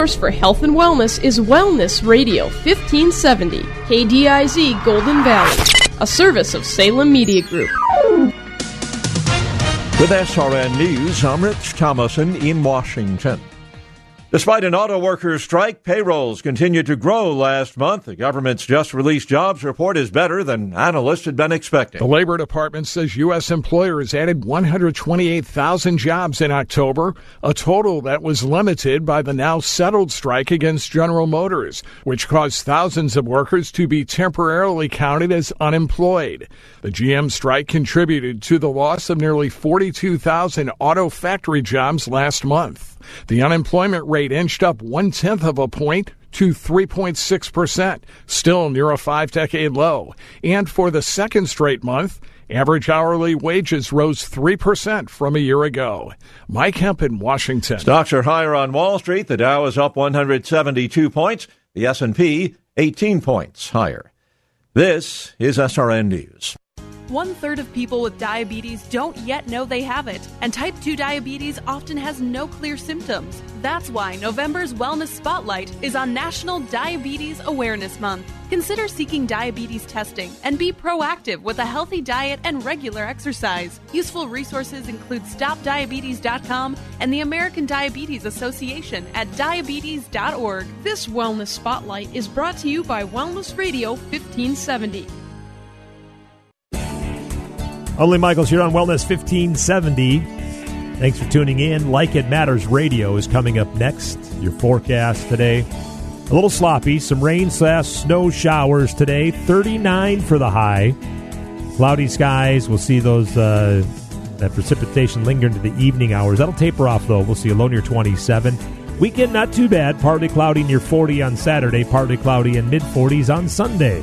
Source for health and wellness is Wellness Radio 1570, KDIZ Golden Valley, a service of Salem Media Group. With SRN News, I'm Rich Thomason in Washington. Despite an auto workers strike, payrolls continued to grow last month. The government's just released jobs report is better than analysts had been expecting. The Labor Department says U.S. employers added 128,000 jobs in October, a total that was limited by the now settled strike against General Motors, which caused thousands of workers to be temporarily counted as unemployed. The GM strike contributed to the loss of nearly 42,000 auto factory jobs last month. The unemployment rate inched up one tenth of a point to 3.6%, still near a five decade low. And for the second straight month, average hourly wages rose 3% from a year ago. Mike Hemp in Washington. Stocks are higher on Wall Street. The Dow is up 172 points, the S&P 18 points higher. This is SRN News. One third of people with diabetes don't yet know they have it, and type 2 diabetes often has no clear symptoms. That's why November's Wellness Spotlight is on National Diabetes Awareness Month. Consider seeking diabetes testing and be proactive with a healthy diet and regular exercise. Useful resources include StopDiabetes.com and the American Diabetes Association at diabetes.org. This Wellness Spotlight is brought to you by Wellness Radio 1570. Only Michaels here on Wellness 1570. Thanks for tuning in. Like It Matters Radio is coming up next. Your forecast today. A little sloppy. Some rain slash snow showers today. 39 for the high. Cloudy skies. We'll see those uh, that precipitation linger into the evening hours. That'll taper off though. We'll see a low near 27. Weekend not too bad. Partly cloudy near 40 on Saturday. Partly cloudy in mid 40s on Sunday.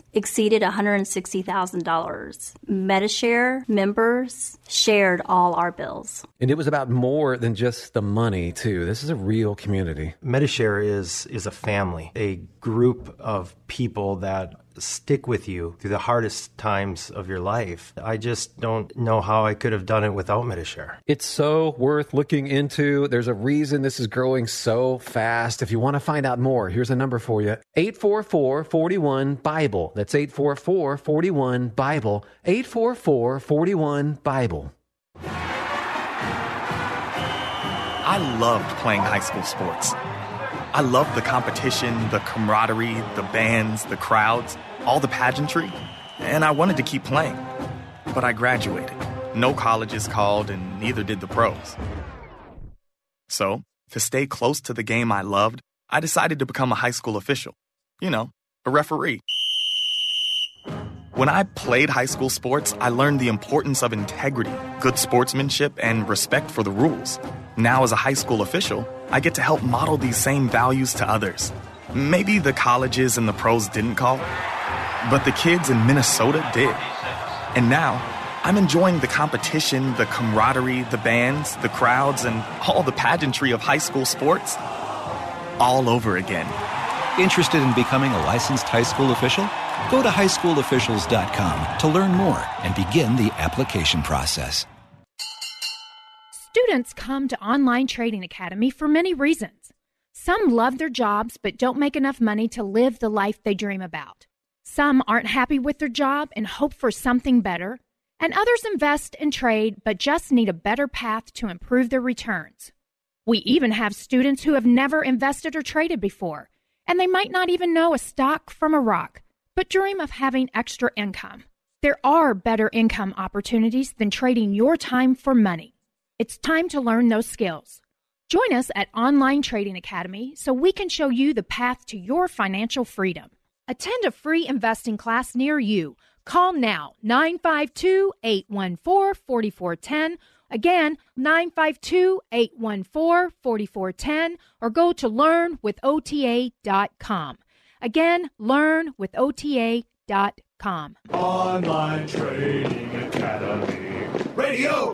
exceeded $160,000. MediShare members shared all our bills. And it was about more than just the money, too. This is a real community. MediShare is is a family, a group of people that stick with you through the hardest times of your life. I just don't know how I could have done it without MediShare. It's so worth looking into. There's a reason this is growing so fast. If you want to find out more, here's a number for you 844 41 Bible. That's 844 41 Bible. 844 41 Bible. I loved playing high school sports. I loved the competition, the camaraderie, the bands, the crowds, all the pageantry, and I wanted to keep playing. But I graduated. No colleges called, and neither did the pros. So, to stay close to the game I loved, I decided to become a high school official. You know, a referee. When I played high school sports, I learned the importance of integrity, good sportsmanship, and respect for the rules. Now, as a high school official, I get to help model these same values to others. Maybe the colleges and the pros didn't call, but the kids in Minnesota did. And now, I'm enjoying the competition, the camaraderie, the bands, the crowds, and all the pageantry of high school sports all over again. Interested in becoming a licensed high school official? Go to highschoolofficials.com to learn more and begin the application process. Students come to Online Trading Academy for many reasons. Some love their jobs but don't make enough money to live the life they dream about. Some aren't happy with their job and hope for something better. And others invest and trade but just need a better path to improve their returns. We even have students who have never invested or traded before And they might not even know a stock from a rock, but dream of having extra income. There are better income opportunities than trading your time for money. It's time to learn those skills. Join us at Online Trading Academy so we can show you the path to your financial freedom. Attend a free investing class near you. Call now 952 814 4410. Again, 952 814 4410 or go to learnwithota.com. Again, learnwithota.com. Online Trading Academy. Radio!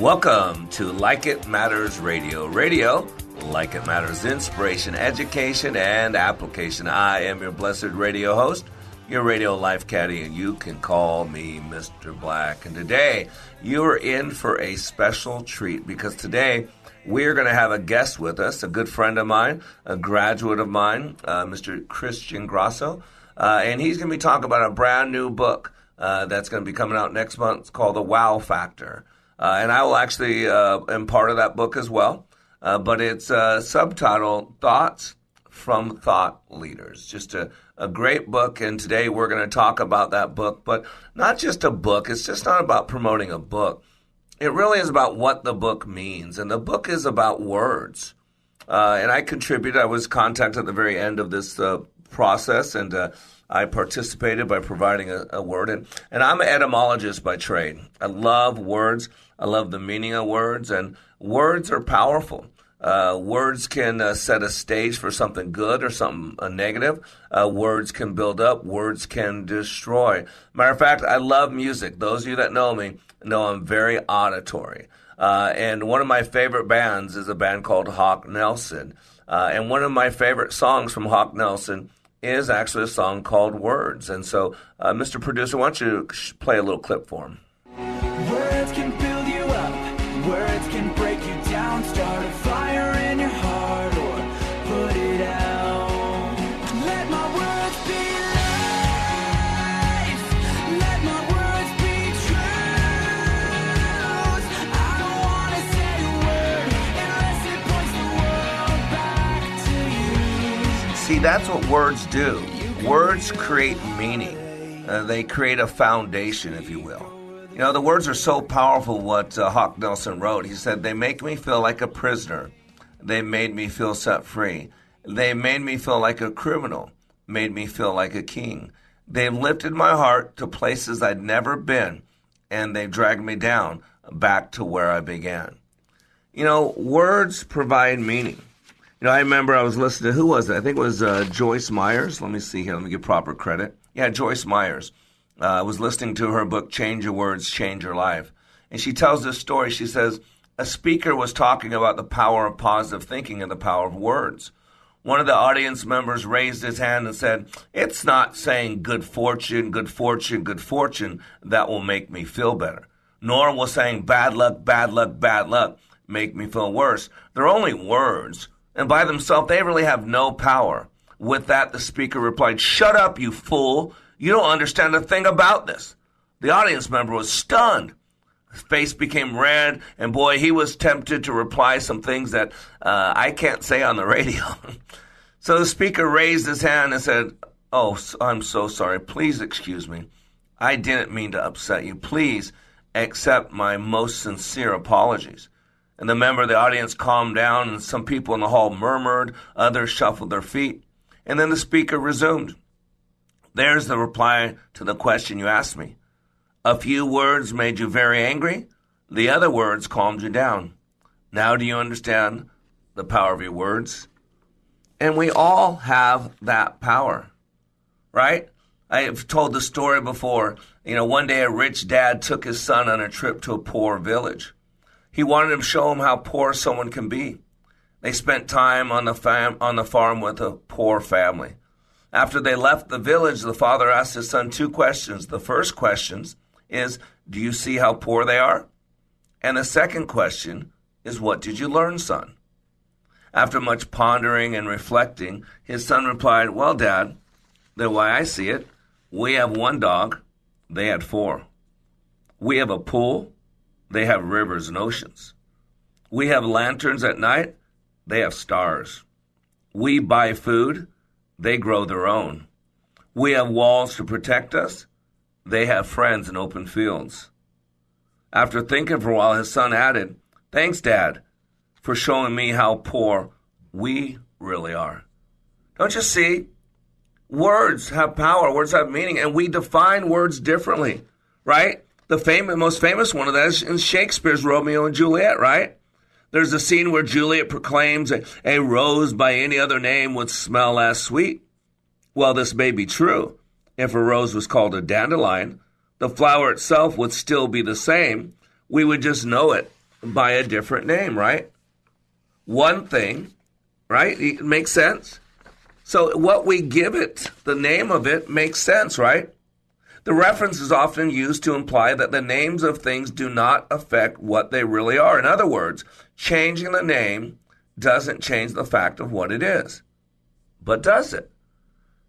Welcome to Like It Matters Radio. Radio, like it matters, inspiration, education, and application. I am your blessed radio host, your radio life caddy, and you can call me Mr. Black. And today, you're in for a special treat because today, we're going to have a guest with us, a good friend of mine, a graduate of mine, uh, Mr. Christian Grasso. Uh, and he's going to be talking about a brand new book uh, that's going to be coming out next month. It's called The Wow Factor. Uh, and I will actually uh, am part of that book as well. Uh, but it's subtitled Thoughts from Thought Leaders. Just a, a great book. And today we're going to talk about that book, but not just a book. It's just not about promoting a book. It really is about what the book means. And the book is about words. Uh, and I contributed. I was contacted at the very end of this uh, process, and uh, I participated by providing a, a, word. And, and I'm an etymologist by trade. I love words. I love the meaning of words, and words are powerful. Uh, words can uh, set a stage for something good or something uh, negative. words can build up. Words can destroy. Matter of fact, I love music. Those of you that know me know I'm very auditory. Uh, and one of my favorite bands is a band called Hawk Nelson. Uh, and one of my favorite songs from Hawk Nelson is actually a song called Words. And so, uh, Mr. Producer, why don't you play a little clip for him? That's what words do. Words create meaning. Uh, they create a foundation, if you will. You know, the words are so powerful, what uh, Hawk Nelson wrote. He said, They make me feel like a prisoner. They made me feel set free. They made me feel like a criminal, made me feel like a king. They've lifted my heart to places I'd never been, and they've dragged me down back to where I began. You know, words provide meaning. You know, I remember I was listening to, who was it? I think it was uh, Joyce Myers. Let me see here. Let me give proper credit. Yeah, Joyce Myers. Uh, I was listening to her book, Change Your Words, Change Your Life. And she tells this story. She says, a speaker was talking about the power of positive thinking and the power of words. One of the audience members raised his hand and said, It's not saying good fortune, good fortune, good fortune that will make me feel better. Nor will saying bad luck, bad luck, bad luck make me feel worse. They're only words, and by themselves, they really have no power. With that, the speaker replied, Shut up, you fool. You don't understand a thing about this. The audience member was stunned. His face became red, and boy, he was tempted to reply some things that uh, I can't say on the radio. so the speaker raised his hand and said, Oh, I'm so sorry. Please excuse me. I didn't mean to upset you. Please accept my most sincere apologies. And the member of the audience calmed down, and some people in the hall murmured, others shuffled their feet. And then the speaker resumed. There's the reply to the question you asked me. A few words made you very angry. The other words calmed you down. Now do you understand the power of your words? And we all have that power, right? I've told the story before. You know, one day a rich dad took his son on a trip to a poor village. He wanted to show him how poor someone can be. They spent time on the fam- on the farm with a poor family. After they left the village, the father asked his son two questions. The first question is, Do you see how poor they are? And the second question is, What did you learn, son? After much pondering and reflecting, his son replied, Well, Dad, the way I see it, we have one dog, they had four. We have a pool, they have rivers and oceans. We have lanterns at night, they have stars. We buy food, they grow their own. We have walls to protect us, they have friends in open fields. After thinking for a while, his son added, Thanks, Dad, for showing me how poor we really are. Don't you see? Words have power, words have meaning, and we define words differently, right? The famous, most famous one of that is in Shakespeare's Romeo and Juliet, right? There's a scene where Juliet proclaims a, a rose by any other name would smell as sweet. Well, this may be true. If a rose was called a dandelion, the flower itself would still be the same. We would just know it by a different name, right? One thing, right? It makes sense. So what we give it, the name of it, makes sense, right? The reference is often used to imply that the names of things do not affect what they really are. In other words, changing the name doesn't change the fact of what it is. But does it?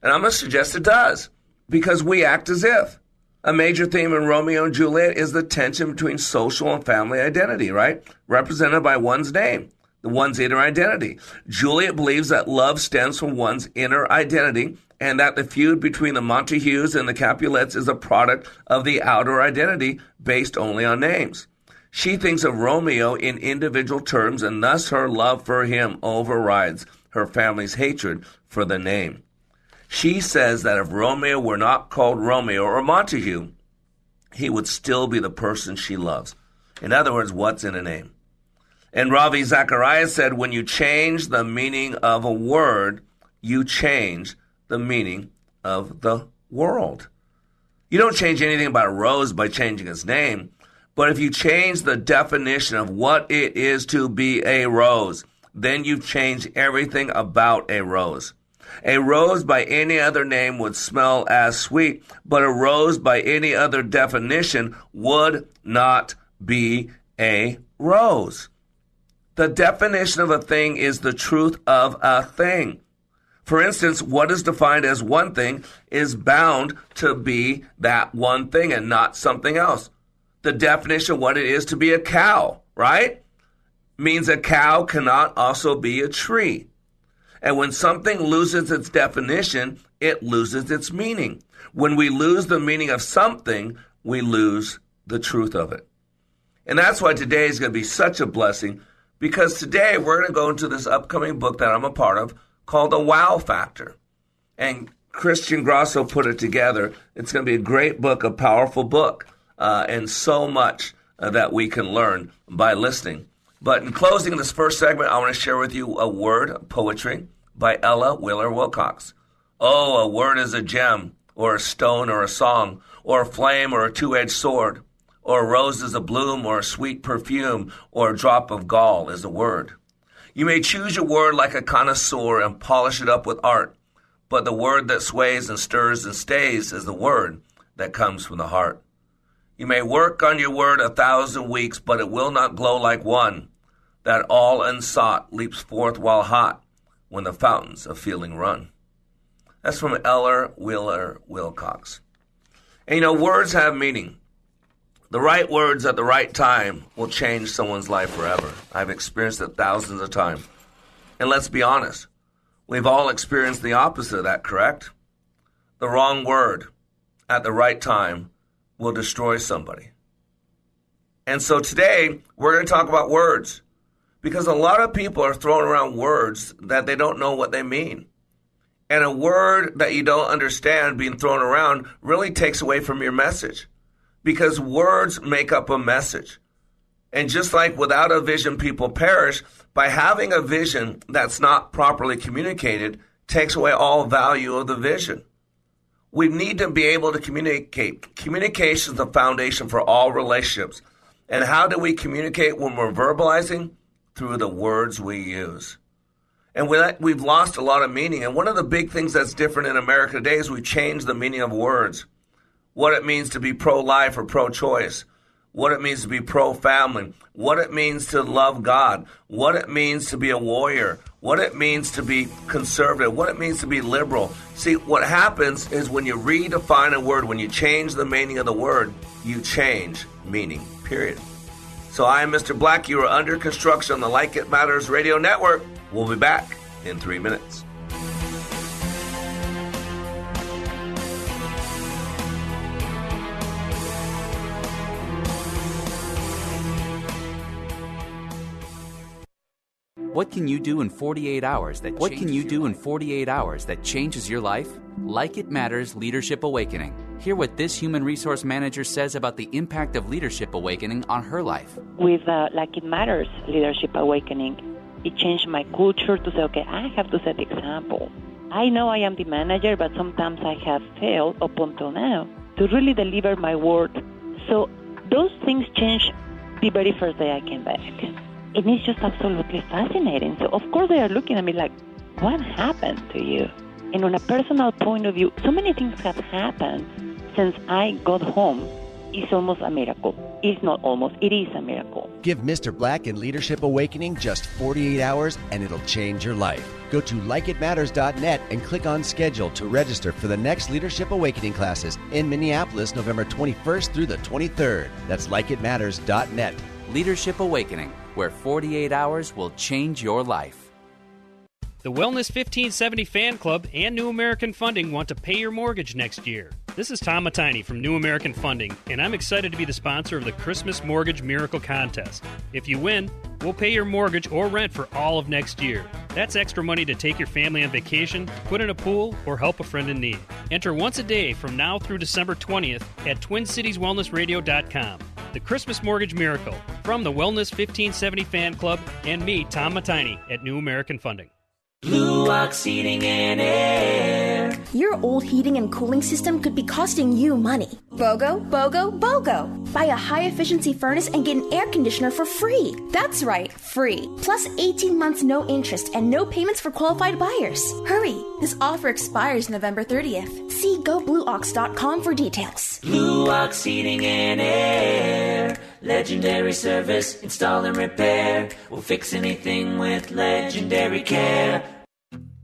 And I'm going to suggest it does, because we act as if. A major theme in Romeo and Juliet is the tension between social and family identity, right? Represented by one's name the one's inner identity. Juliet believes that love stems from one's inner identity and that the feud between the Montagues and the Capulets is a product of the outer identity based only on names. She thinks of Romeo in individual terms and thus her love for him overrides her family's hatred for the name. She says that if Romeo were not called Romeo or Montague, he would still be the person she loves. In other words, what's in a name? And Ravi Zacharias said, when you change the meaning of a word, you change the meaning of the world. You don't change anything about a rose by changing its name, but if you change the definition of what it is to be a rose, then you've changed everything about a rose. A rose by any other name would smell as sweet, but a rose by any other definition would not be a rose. The definition of a thing is the truth of a thing. For instance, what is defined as one thing is bound to be that one thing and not something else. The definition of what it is to be a cow, right? Means a cow cannot also be a tree. And when something loses its definition, it loses its meaning. When we lose the meaning of something, we lose the truth of it. And that's why today is going to be such a blessing because today we're going to go into this upcoming book that I'm a part of called The Wow Factor. And Christian Grasso put it together. It's going to be a great book, a powerful book, uh, and so much uh, that we can learn by listening. But in closing this first segment, I want to share with you a word, poetry, by Ella Wheeler Wilcox. Oh, a word is a gem, or a stone, or a song, or a flame, or a two edged sword or a rose is a bloom, or a sweet perfume, or a drop of gall is a word. You may choose your word like a connoisseur and polish it up with art, but the word that sways and stirs and stays is the word that comes from the heart. You may work on your word a thousand weeks, but it will not glow like one that all unsought leaps forth while hot when the fountains of feeling run. That's from Ella Wheeler Wilcox. And you know, words have meaning. The right words at the right time will change someone's life forever. I've experienced it thousands of times. And let's be honest, we've all experienced the opposite of that, correct? The wrong word at the right time will destroy somebody. And so today, we're going to talk about words because a lot of people are throwing around words that they don't know what they mean. And a word that you don't understand being thrown around really takes away from your message because words make up a message. And just like without a vision, people perish, by having a vision that's not properly communicated takes away all value of the vision. We need to be able to communicate. Communication is the foundation for all relationships. And how do we communicate when we're verbalizing? Through the words we use. And we've lost a lot of meaning. And one of the big things that's different in America today is we changed the meaning of words. What it means to be pro life or pro choice, what it means to be pro family, what it means to love God, what it means to be a warrior, what it means to be conservative, what it means to be liberal. See, what happens is when you redefine a word, when you change the meaning of the word, you change meaning, period. So I am Mr. Black. You are under construction on the Like It Matters radio network. We'll be back in three minutes. What can you do in 48 hours that What can you do in 48 hours that changes your life? Like It Matters Leadership Awakening. Hear what this human resource manager says about the impact of Leadership Awakening on her life. With uh, Like It Matters Leadership Awakening, it changed my culture to say, okay, I have to set the example. I know I am the manager, but sometimes I have failed up until now to really deliver my word. So those things changed the very first day I came back and it's just absolutely fascinating. So of course they are looking at me like, what happened to you? And on a personal point of view, so many things have happened since I got home. It's almost a miracle. It's not almost, it is a miracle. Give Mr. Black and Leadership Awakening just 48 hours and it'll change your life. Go to likeitmatters.net and click on schedule to register for the next Leadership Awakening classes in Minneapolis, November 21st through the 23rd. That's likeitmatters.net. Leadership Awakening where 48 hours will change your life. The Wellness 1570 Fan Club and New American Funding want to pay your mortgage next year. This is Tom Matini from New American Funding, and I'm excited to be the sponsor of the Christmas Mortgage Miracle Contest. If you win, we'll pay your mortgage or rent for all of next year. That's extra money to take your family on vacation, put in a pool, or help a friend in need. Enter once a day from now through December 20th at TwinCitiesWellnessRadio.com the Christmas Mortgage Miracle from the Wellness 1570 Fan Club and me, Tom Matini, at New American Funding. Blue Ox Heating and Air. Your old heating and cooling system could be costing you money. BOGO, BOGO, BOGO. Buy a high efficiency furnace and get an air conditioner for free. That's right, free. Plus 18 months no interest and no payments for qualified buyers. Hurry, this offer expires November 30th. See goblueox.com for details. Blue Ox Heating and Air. Legendary service, install and repair. We'll fix anything with legendary care.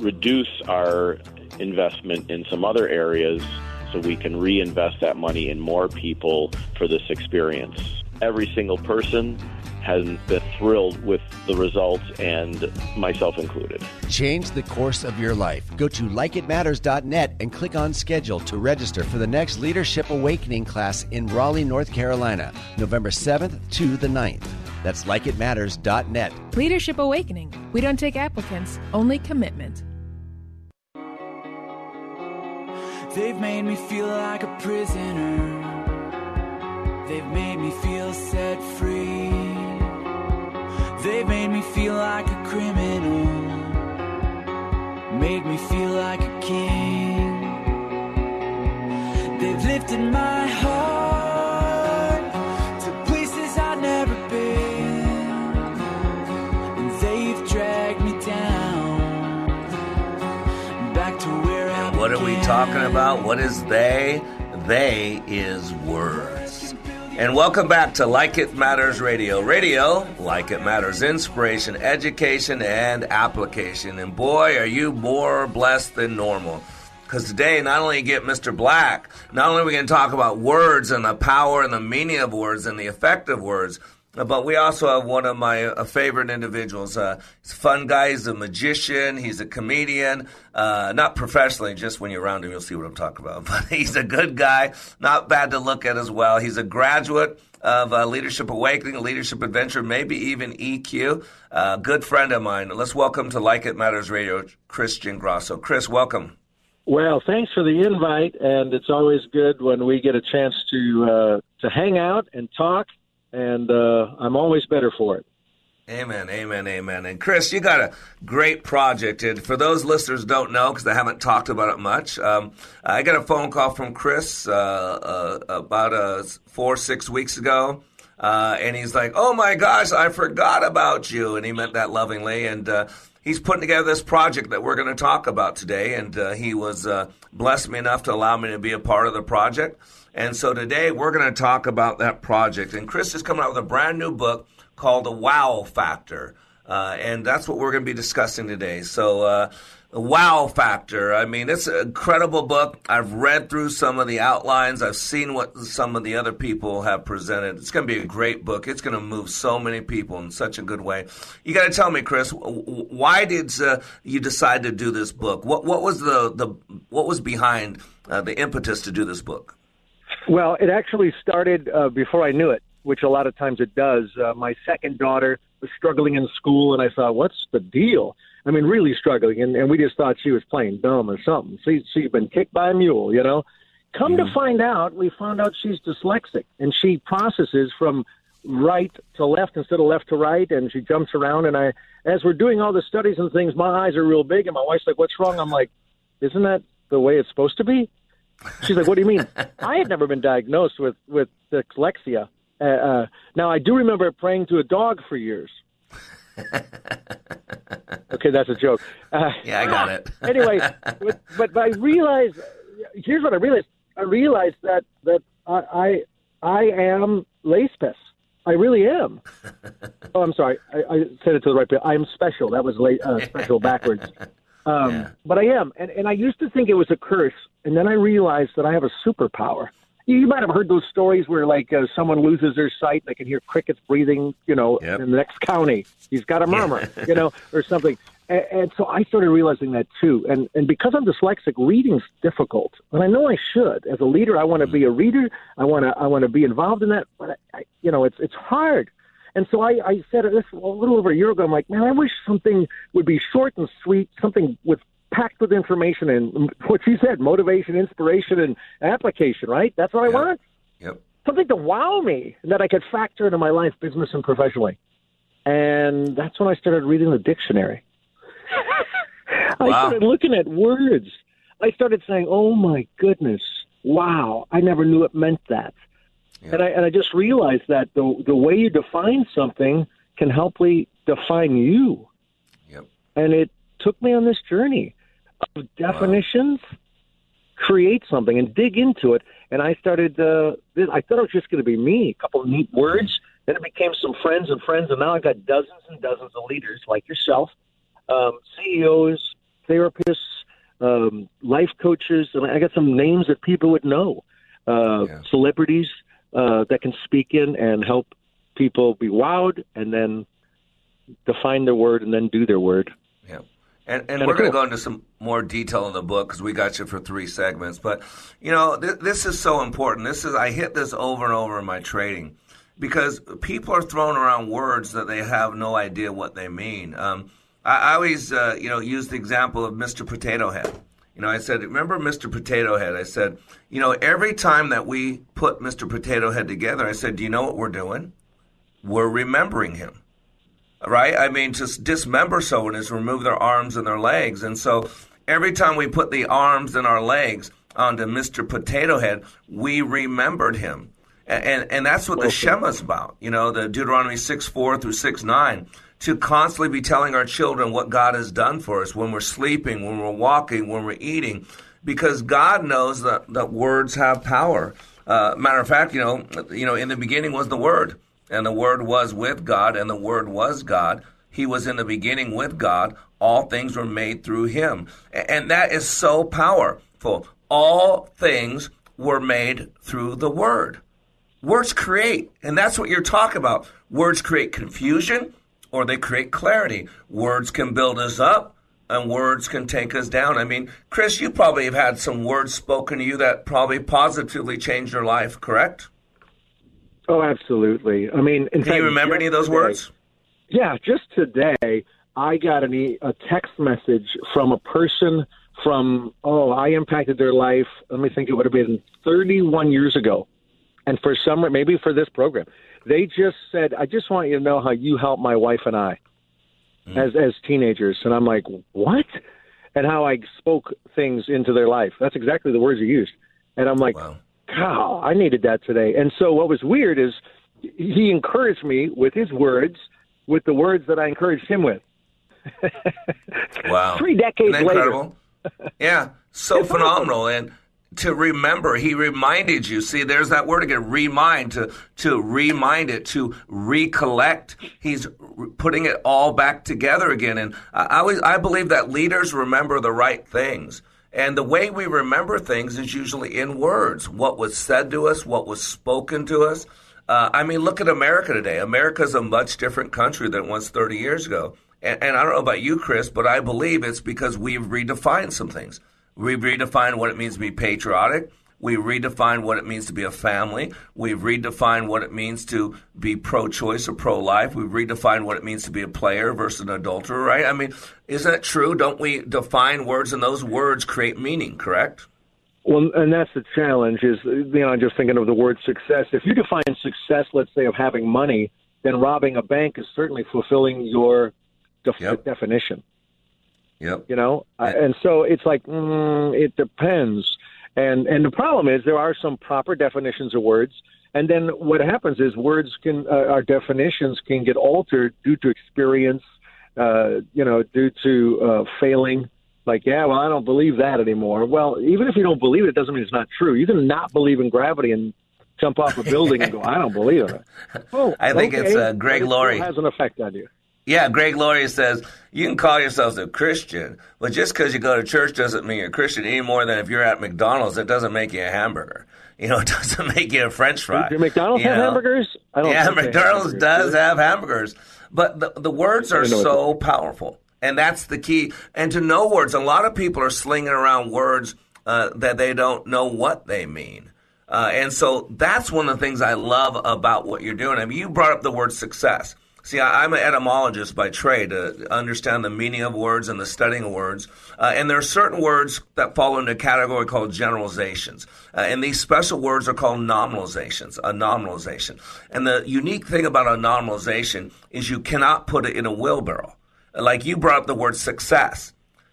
reduce our investment in some other areas so we can reinvest that money in more people for this experience. Every single person has been thrilled with the results, and myself included. Change the course of your life. Go to likeitmatters.net and click on schedule to register for the next Leadership Awakening class in Raleigh, North Carolina, November 7th to the 9th. That's likeitmatters.net. Leadership Awakening. We don't take applicants, only commitment. They've made me feel like a prisoner. They've made me feel set free. They've made me feel like a criminal. Made me feel like about? What is they? They is words. And welcome back to Like It Matters Radio. Radio, like it matters, inspiration, education, and application. And boy, are you more blessed than normal. Because today, not only get Mr. Black, not only are we going to talk about words and the power and the meaning of words and the effect of words, but we also have one of my uh, favorite individuals. Uh, he's a fun guy. He's a magician. He's a comedian. Uh, not professionally, just when you're around him, you'll see what I'm talking about. But he's a good guy. Not bad to look at as well. He's a graduate of uh, Leadership Awakening, Leadership Adventure, maybe even EQ. Uh, good friend of mine. Let's welcome to Like It Matters Radio, Christian Grasso. Chris, welcome. Well, thanks for the invite, and it's always good when we get a chance to uh, to hang out and talk, and uh, I'm always better for it. Amen, amen, amen. And Chris, you got a great project. And for those listeners don't know, because I haven't talked about it much, um, I got a phone call from Chris uh, uh, about uh, four, six weeks ago. Uh, and he's like, "Oh my gosh, I forgot about you," and he meant that lovingly. And uh, he's putting together this project that we're going to talk about today. And uh, he was blessed me enough to allow me to be a part of the project. And so today we're going to talk about that project. And Chris is coming out with a brand new book called the wow factor. Uh, and that's what we're going to be discussing today. So, uh, wow factor. I mean, it's an incredible book. I've read through some of the outlines. I've seen what some of the other people have presented. It's going to be a great book. It's going to move so many people in such a good way. You got to tell me, Chris, why did uh, you decide to do this book? What what was the the what was behind uh, the impetus to do this book? Well, it actually started uh, before I knew it which a lot of times it does. Uh, my second daughter was struggling in school, and I thought, what's the deal? I mean, really struggling, and, and we just thought she was playing dumb or something. She, she'd been kicked by a mule, you know. Come mm-hmm. to find out, we found out she's dyslexic, and she processes from right to left instead of left to right, and she jumps around. And I, as we're doing all the studies and things, my eyes are real big, and my wife's like, "What's wrong?" I'm like, "Isn't that the way it's supposed to be?" She's like, "What do you mean?" I had never been diagnosed with with dyslexia, uh, uh, now, I do remember praying to a dog for years. okay, that's a joke. Uh, yeah, I got it. anyway, but, but I realized here's what I realized. I realized that that I I, I am Laspis. I really am. oh, I'm sorry. I, I said it to the right people. I am special. That was late, uh, special backwards. Um, yeah. But I am, and and I used to think it was a curse, and then I realized that I have a superpower you might have heard those stories where like uh, someone loses their sight, they can hear crickets breathing, you know, yep. in the next county. He's got a murmur, you know, or something. And, and so I started realizing that too. And and because I'm dyslexic, reading's difficult, and I know I should. As a leader, I want to be a reader. I want to I want to be involved in that, but I, I, you know, it's it's hard. And so I, I said this a little over a year ago. I'm like, man, I wish something would be short and sweet, something with packed with information and what you said, motivation, inspiration, and application. Right? That's what I want. Yep. Something to wow me that I could factor into my life, business and professionally. And that's when I started reading the dictionary. wow. I started looking at words. I started saying, "Oh my goodness, wow! I never knew it meant that." Yep. And I and I just realized that the the way you define something can help define you. Yep. And it took me on this journey of definitions, wow. create something and dig into it. And I started, uh, I thought it was just going to be me, a couple of neat words. Then it became some friends and friends. And now I've got dozens and dozens of leaders like yourself, um, CEOs, therapists, um, life coaches. And I got some names that people would know, uh, yeah. celebrities uh, that can speak in and help people be wowed and then define their word and then do their word. And, and we're going to go into some more detail in the book because we got you for three segments. But you know, th- this is so important. This is I hit this over and over in my trading because people are throwing around words that they have no idea what they mean. Um, I, I, always, uh, you know, use the example of Mr. Potato Head. You know, I said, remember Mr. Potato Head? I said, you know, every time that we put Mr. Potato Head together, I said, do you know what we're doing? We're remembering him right? I mean, to dismember someone is remove their arms and their legs. And so every time we put the arms and our legs onto Mr. Potato Head, we remembered him. And, and, and that's what the Shema is about, you know, the Deuteronomy 6 4 through 6 9, to constantly be telling our children what God has done for us when we're sleeping, when we're walking, when we're eating, because God knows that, that words have power. Uh, matter of fact, you know, you know, in the beginning was the Word and the Word was with God, and the Word was God. He was in the beginning with God. All things were made through him. And that is so powerful. All things were made through the Word. Words create, and that's what you're talking about. Words create confusion or they create clarity. Words can build us up and words can take us down. I mean, Chris, you probably have had some words spoken to you that probably positively changed your life, correct? Oh, absolutely. I mean, in Can fact, you remember any of those today- words? Yeah, just today, I got an e- a text message from a person from, oh, I impacted their life. Let me think, it would have been 31 years ago. And for some, maybe for this program, they just said, I just want you to know how you helped my wife and I mm. as, as teenagers. And I'm like, what? And how I spoke things into their life. That's exactly the words you used. And I'm like, God, I needed that today. And so what was weird is he encouraged me with his words, with the words that I encouraged him with. Wow. Three decades Isn't that later. incredible? Yeah, so phenomenal. And to remember, he reminded you. See, there's that word again, remind, to, to remind it, to recollect. He's putting it all back together again. And I, always, I believe that leaders remember the right things. And the way we remember things is usually in words. What was said to us, what was spoken to us. Uh, I mean, look at America today. America's a much different country than it was 30 years ago. And, and I don't know about you, Chris, but I believe it's because we've redefined some things. We've redefined what it means to be patriotic. We redefine what it means to be a family. We've redefined what it means to be pro choice or pro life. We've redefined what it means to be a player versus an adulterer, right? I mean, isn't it true? Don't we define words and those words create meaning, correct? Well, and that's the challenge is, you know, I'm just thinking of the word success. If you define success, let's say, of having money, then robbing a bank is certainly fulfilling your def- definition. Yep. You know, Uh, and so it's like mm, it depends. And and the problem is there are some proper definitions of words, and then what happens is words can uh, our definitions can get altered due to experience, uh, you know, due to uh, failing. Like, yeah, well, I don't believe that anymore. Well, even if you don't believe it, it doesn't mean it's not true. You can not believe in gravity and jump off a building and go, I don't believe it. Oh, I think it's, uh, Greg but it Laurie. has an effect on you. Yeah, Greg Laurie says you can call yourselves a Christian, but just because you go to church doesn't mean you're a Christian any more than if you're at McDonald's, it doesn't make you a hamburger. You know, it doesn't make you a French fry. Do McDonald's have know? hamburgers? I don't yeah, think they have McDonald's does have hamburgers, but the the words are so powerful, and that's the key. And to know words, a lot of people are slinging around words uh, that they don't know what they mean. Uh, and so that's one of the things I love about what you're doing. I mean, you brought up the word success. See, I, I'm an etymologist by trade to understand the meaning of words and the studying of words. Uh, and there are certain words that fall into a category called generalizations. Uh, and these special words are called nominalizations, a nominalization. And the unique thing about a nominalization is you cannot put it in a wheelbarrow. Like you brought up the word success.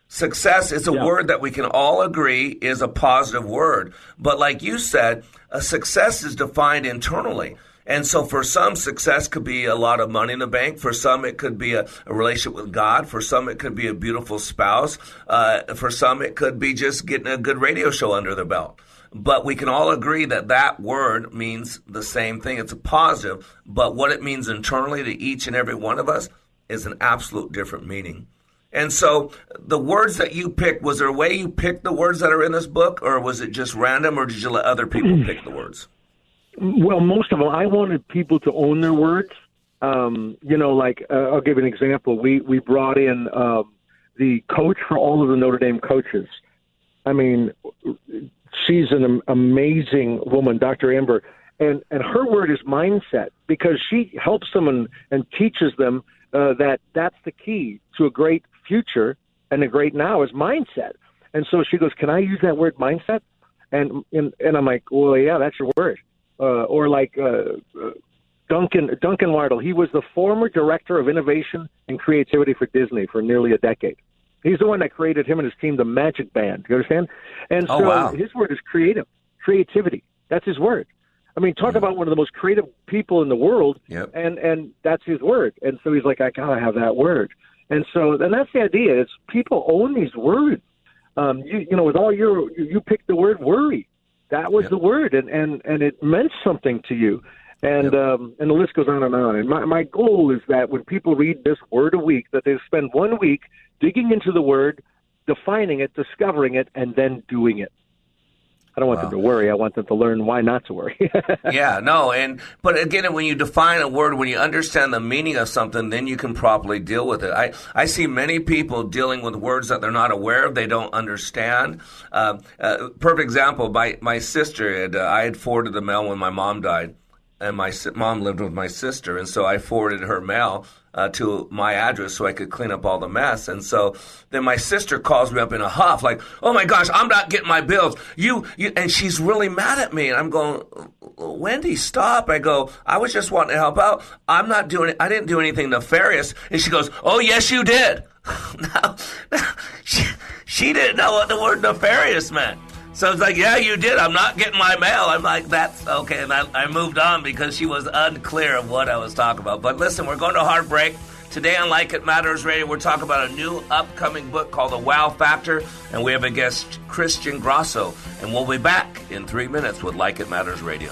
Success is a word that we can all agree is a positive word. But like you said, a success is defined internally. And so for some, success could be a lot of money in the bank. For some, it could be a, a relationship with God. For some, it could be a beautiful spouse. Uh, for some, it could be just getting a good radio show under their belt. But we can all agree that that word means the same thing. It's a positive, but what it means internally to each and every one of us is an absolute different meaning. And so the words that you picked, was there a way you picked the words that are in this book, or was it just random, or did you let other people pick the words? Well, most of them. I wanted people to own their words. Um, you know, like uh, I'll give you an example. We we brought in um, the coach for all of the Notre Dame coaches. I mean, she's an amazing woman, Dr. Amber, and and her word is mindset because she helps them and, and teaches them uh, that that's the key to a great future and a great now is mindset. And so she goes, "Can I use that word mindset?" And and, and I'm like, "Well, yeah, that's your word." Uh, or like uh, uh, Duncan Duncan Wardle, he was the former director of innovation and creativity for Disney for nearly a decade. He's the one that created him and his team the Magic Band. You understand? And Oh, so wow. his word is creative, creativity. That's his word. I mean, talk about one of the most creative people in the world, Yep. and and that's his word. And so he's like, I gotta have that word. And so, and that's the idea. It's people own these words. Um, you you know, with all your you, you picked the word worry. That was the word, and and and it meant something to you. And um, and the list goes on and on. And my my goal is that when people read this word a week, that they spend one week digging into the word, defining it, discovering it, and then doing it. I don't want them to worry. I want them to learn why not to worry. yeah, no, and but again, when you define a word, when you understand the meaning of something, then you can properly deal with it. I I see many people dealing with words that they're not aware of, they don't understand. Uh, uh, perfect example: my my sister had uh, I had forwarded the mail when my mom died, and my si- mom lived with my sister, and so I forwarded her mail uh, to my address so I could clean up all the mess. And so then my sister calls me up in a huff, like, "Oh my gosh, I'm not getting my bills." You, you, and she's really mad at me. And I'm going, "Wendy, stop!" I go, "I was just wanting to help out. I'm not doing. it. I didn't do anything nefarious." And she goes, "Oh yes, you did." now, she, she didn't know what the word nefarious meant. So it's like, yeah, you did. I'm not getting my mail. I'm like, that's okay. And I, I moved on because she was unclear of what I was talking about. But listen, we're going to heartbreak. Today on Like It Matters Radio, we're talking about a new upcoming book called The Wow Factor. And we have a guest, Christian Grasso. And we'll be back in three minutes with Like It Matters Radio.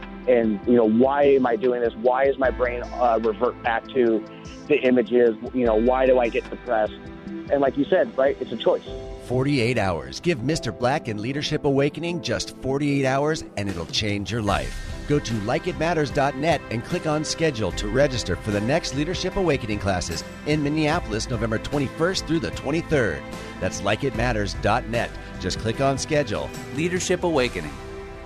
and you know why am I doing this? Why is my brain uh, revert back to the images? You know why do I get depressed? And like you said, right, it's a choice. 48 hours. Give Mr. Black and Leadership Awakening just 48 hours and it'll change your life. Go to likeitmatters.net and click on schedule to register for the next Leadership Awakening classes in Minneapolis November 21st through the 23rd. That's likeitmatters.net. Just click on schedule. Leadership Awakening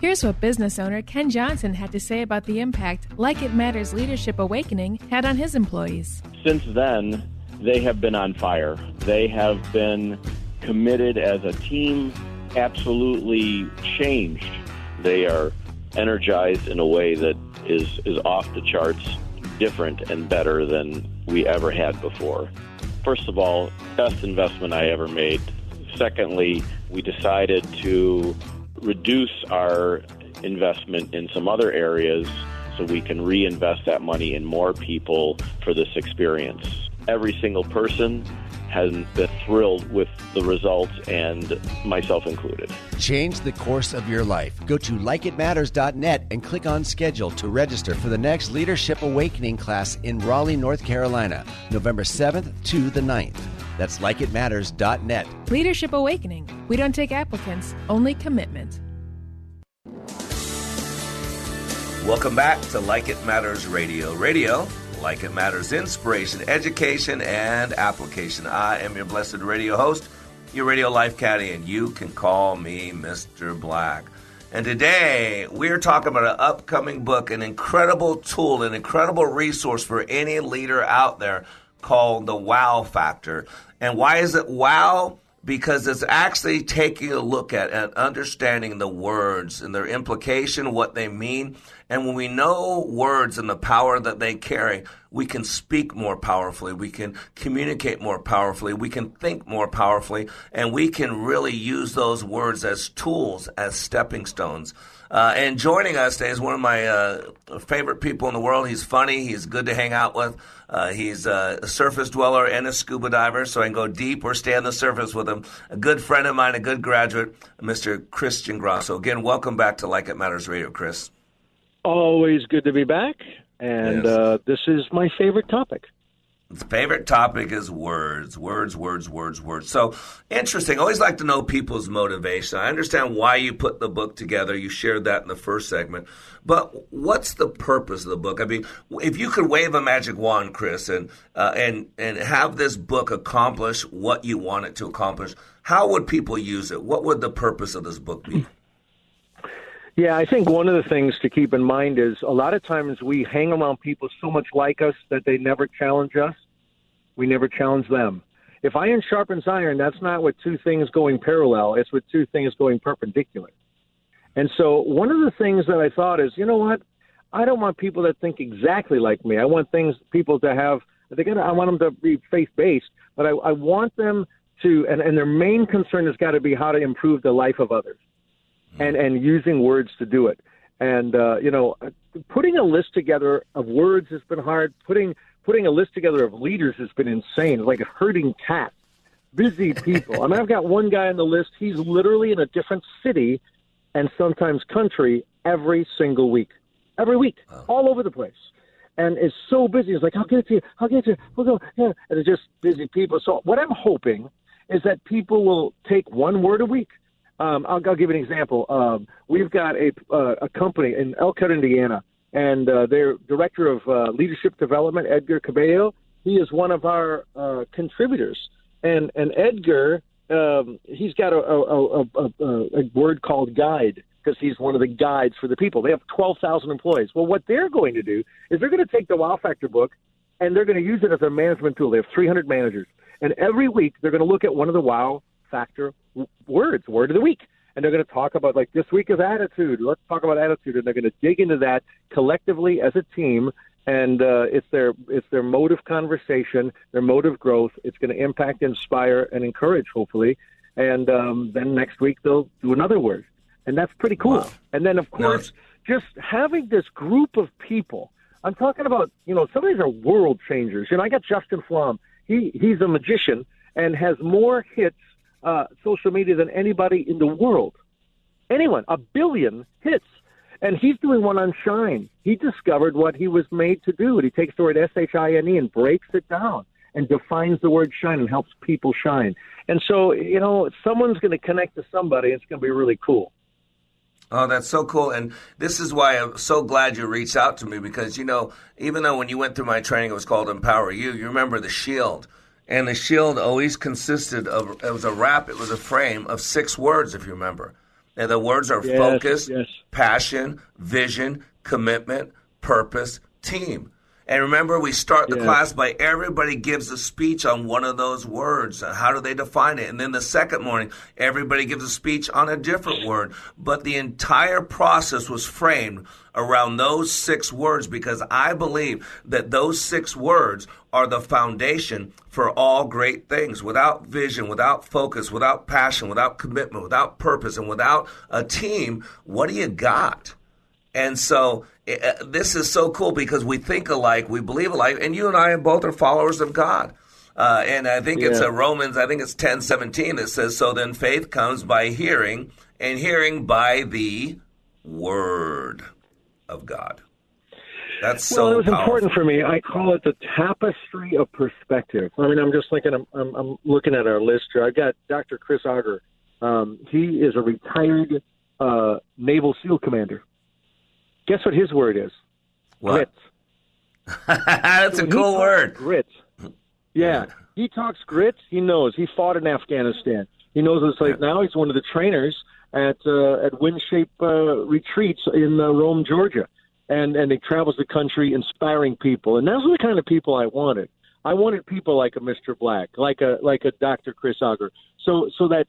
Here's what business owner Ken Johnson had to say about the impact Like It Matters Leadership Awakening had on his employees. Since then, they have been on fire. They have been committed as a team, absolutely changed. They are energized in a way that is, is off the charts, different and better than we ever had before. First of all, best investment I ever made. Secondly, we decided to reduce our investment in some other areas so we can reinvest that money in more people for this experience. Every single person has been thrilled with the results, and myself included. Change the course of your life. Go to likeitmatters.net and click on schedule to register for the next Leadership Awakening class in Raleigh, North Carolina, November 7th to the 9th. That's likeitmatters.net. Leadership Awakening. We don't take applicants, only commitment. Welcome back to Like It Matters Radio. Radio, like it matters, inspiration, education, and application. I am your blessed radio host, your radio life caddy, and you can call me Mr. Black. And today we're talking about an upcoming book, an incredible tool, an incredible resource for any leader out there called the Wow Factor. And why is it wow? Because it's actually taking a look at and understanding the words and their implication, what they mean. And when we know words and the power that they carry, we can speak more powerfully. We can communicate more powerfully. We can think more powerfully. And we can really use those words as tools, as stepping stones. Uh, and joining us today is one of my uh, favorite people in the world. He's funny. He's good to hang out with. Uh, he's a surface dweller and a scuba diver, so I can go deep or stay on the surface with him. A good friend of mine, a good graduate, Mr. Christian Grasso. Again, welcome back to Like It Matters Radio, Chris. Always good to be back. and Yes. uh, this is my favorite topic. Favorite topic is words, words, words, words, words. So interesting. Always like to know people's motivation. I understand why you put the book together. You shared that in the first segment. But what's the purpose of the book? I mean, if you could wave a magic wand, Chris, and uh, and and have this book accomplish what you want it to accomplish, how would people use it? What would the purpose of this book be? Yeah, I think one of the things to keep in mind is a lot of times we hang around people so much like us that they never challenge us. We never challenge them. If iron sharpens iron, that's not with two things going parallel, it's with two things going perpendicular. And so one of the things that I thought is, you know what? I don't want people that think exactly like me. I want things people to have they got I want them to be faith based, but I, I want them to and, and their main concern has got to be how to improve the life of others and and using words to do it. And uh, you know, putting a list together of words has been hard. Putting putting a list together of leaders has been insane. It's like a herding cat. Busy people. I mean, I've got one guy on the list. He's literally in a different city and sometimes country every single week. Every week, all over the place. And is so busy. He's like, I'll get it to you. I'll get it to you. We'll go. Yeah. And it's just busy people. So what I'm hoping is that people will take one word a week. Um, I'll, I'll give you an example. Um, we've got a, uh, a company in Elkhart, Indiana, and uh, their director of uh, leadership development, Edgar Cabello, he is one of our uh, contributors. And and Edgar, um, he's got a, a, a, a, word called guide because he's one of the guides for the people. They have 12,000 employees. Well, what they're going to do is they're going to take the Wow Factor book and they're going to use it as a management tool. They have 300 managers. And every week they're going to look at one of the Wow Factor words, word of the week. And they're going to talk about, like, this week is attitude. Let's talk about attitude. And they're going to dig into that collectively as a team. And uh, it's their it's their mode of conversation, their mode of growth. It's going to impact, inspire, and encourage, hopefully. And um, then next week they'll do another word, and that's pretty cool. And then, of course, just having this group of people. I'm talking about, you know, some of these are world changers. You know, I got Justin Flom. He he's a magician and has more hits uh, social media than anybody in the world. Anyone, a billion hits. And he's doing one on Shine. He discovered what he was made to do. And he takes the word S H I N E and breaks it down and defines the word shine and helps people shine. And so, you know, someone's going to connect to somebody. It's going to be really cool. Oh, that's so cool. And this is why I'm so glad you reached out to me because, you know, even though when you went through my training, it was called Empower You, you remember the shield. And the shield always consisted of, it was a wrap, it was a frame of six words, if you remember. And the words are Yes, focus, yes. passion, vision, commitment, purpose, team. And remember, we start the class by everybody gives a speech on one of those words. How do they define it? And then the second morning, everybody gives a speech on a different word. But the entire process was framed around those six words because I believe that those six words are the foundation for all great things. Without vision, without focus, without passion, without commitment, without purpose, and without a team, what do you got? And so uh, this is so cool because we think alike, we believe alike, and you and I both are followers of God. Uh, and I think it's Yeah. uh, Romans, I think it's ten seventeen that says, "So then faith comes by hearing, and hearing by the word of God." That's so well, it was powerful. important for me. I call it the tapestry of perspective. I mean, I'm just thinking, I'm, I'm, I'm looking at our list here. I've got Dr. Chris Auger. Um, he is a retired uh, Naval SEAL commander. Guess what his word is? What? That's a cool word. Grit. Yeah, he talks grit. He knows. He fought in Afghanistan. He knows what it's like now. He's one of the trainers at uh, at WinShape uh, retreats in uh, Rome, Georgia, and and he travels the country inspiring people. And those are the kind of people I wanted. I wanted people like a Mr. Black, like a like a Dr. Chris Auger, so so that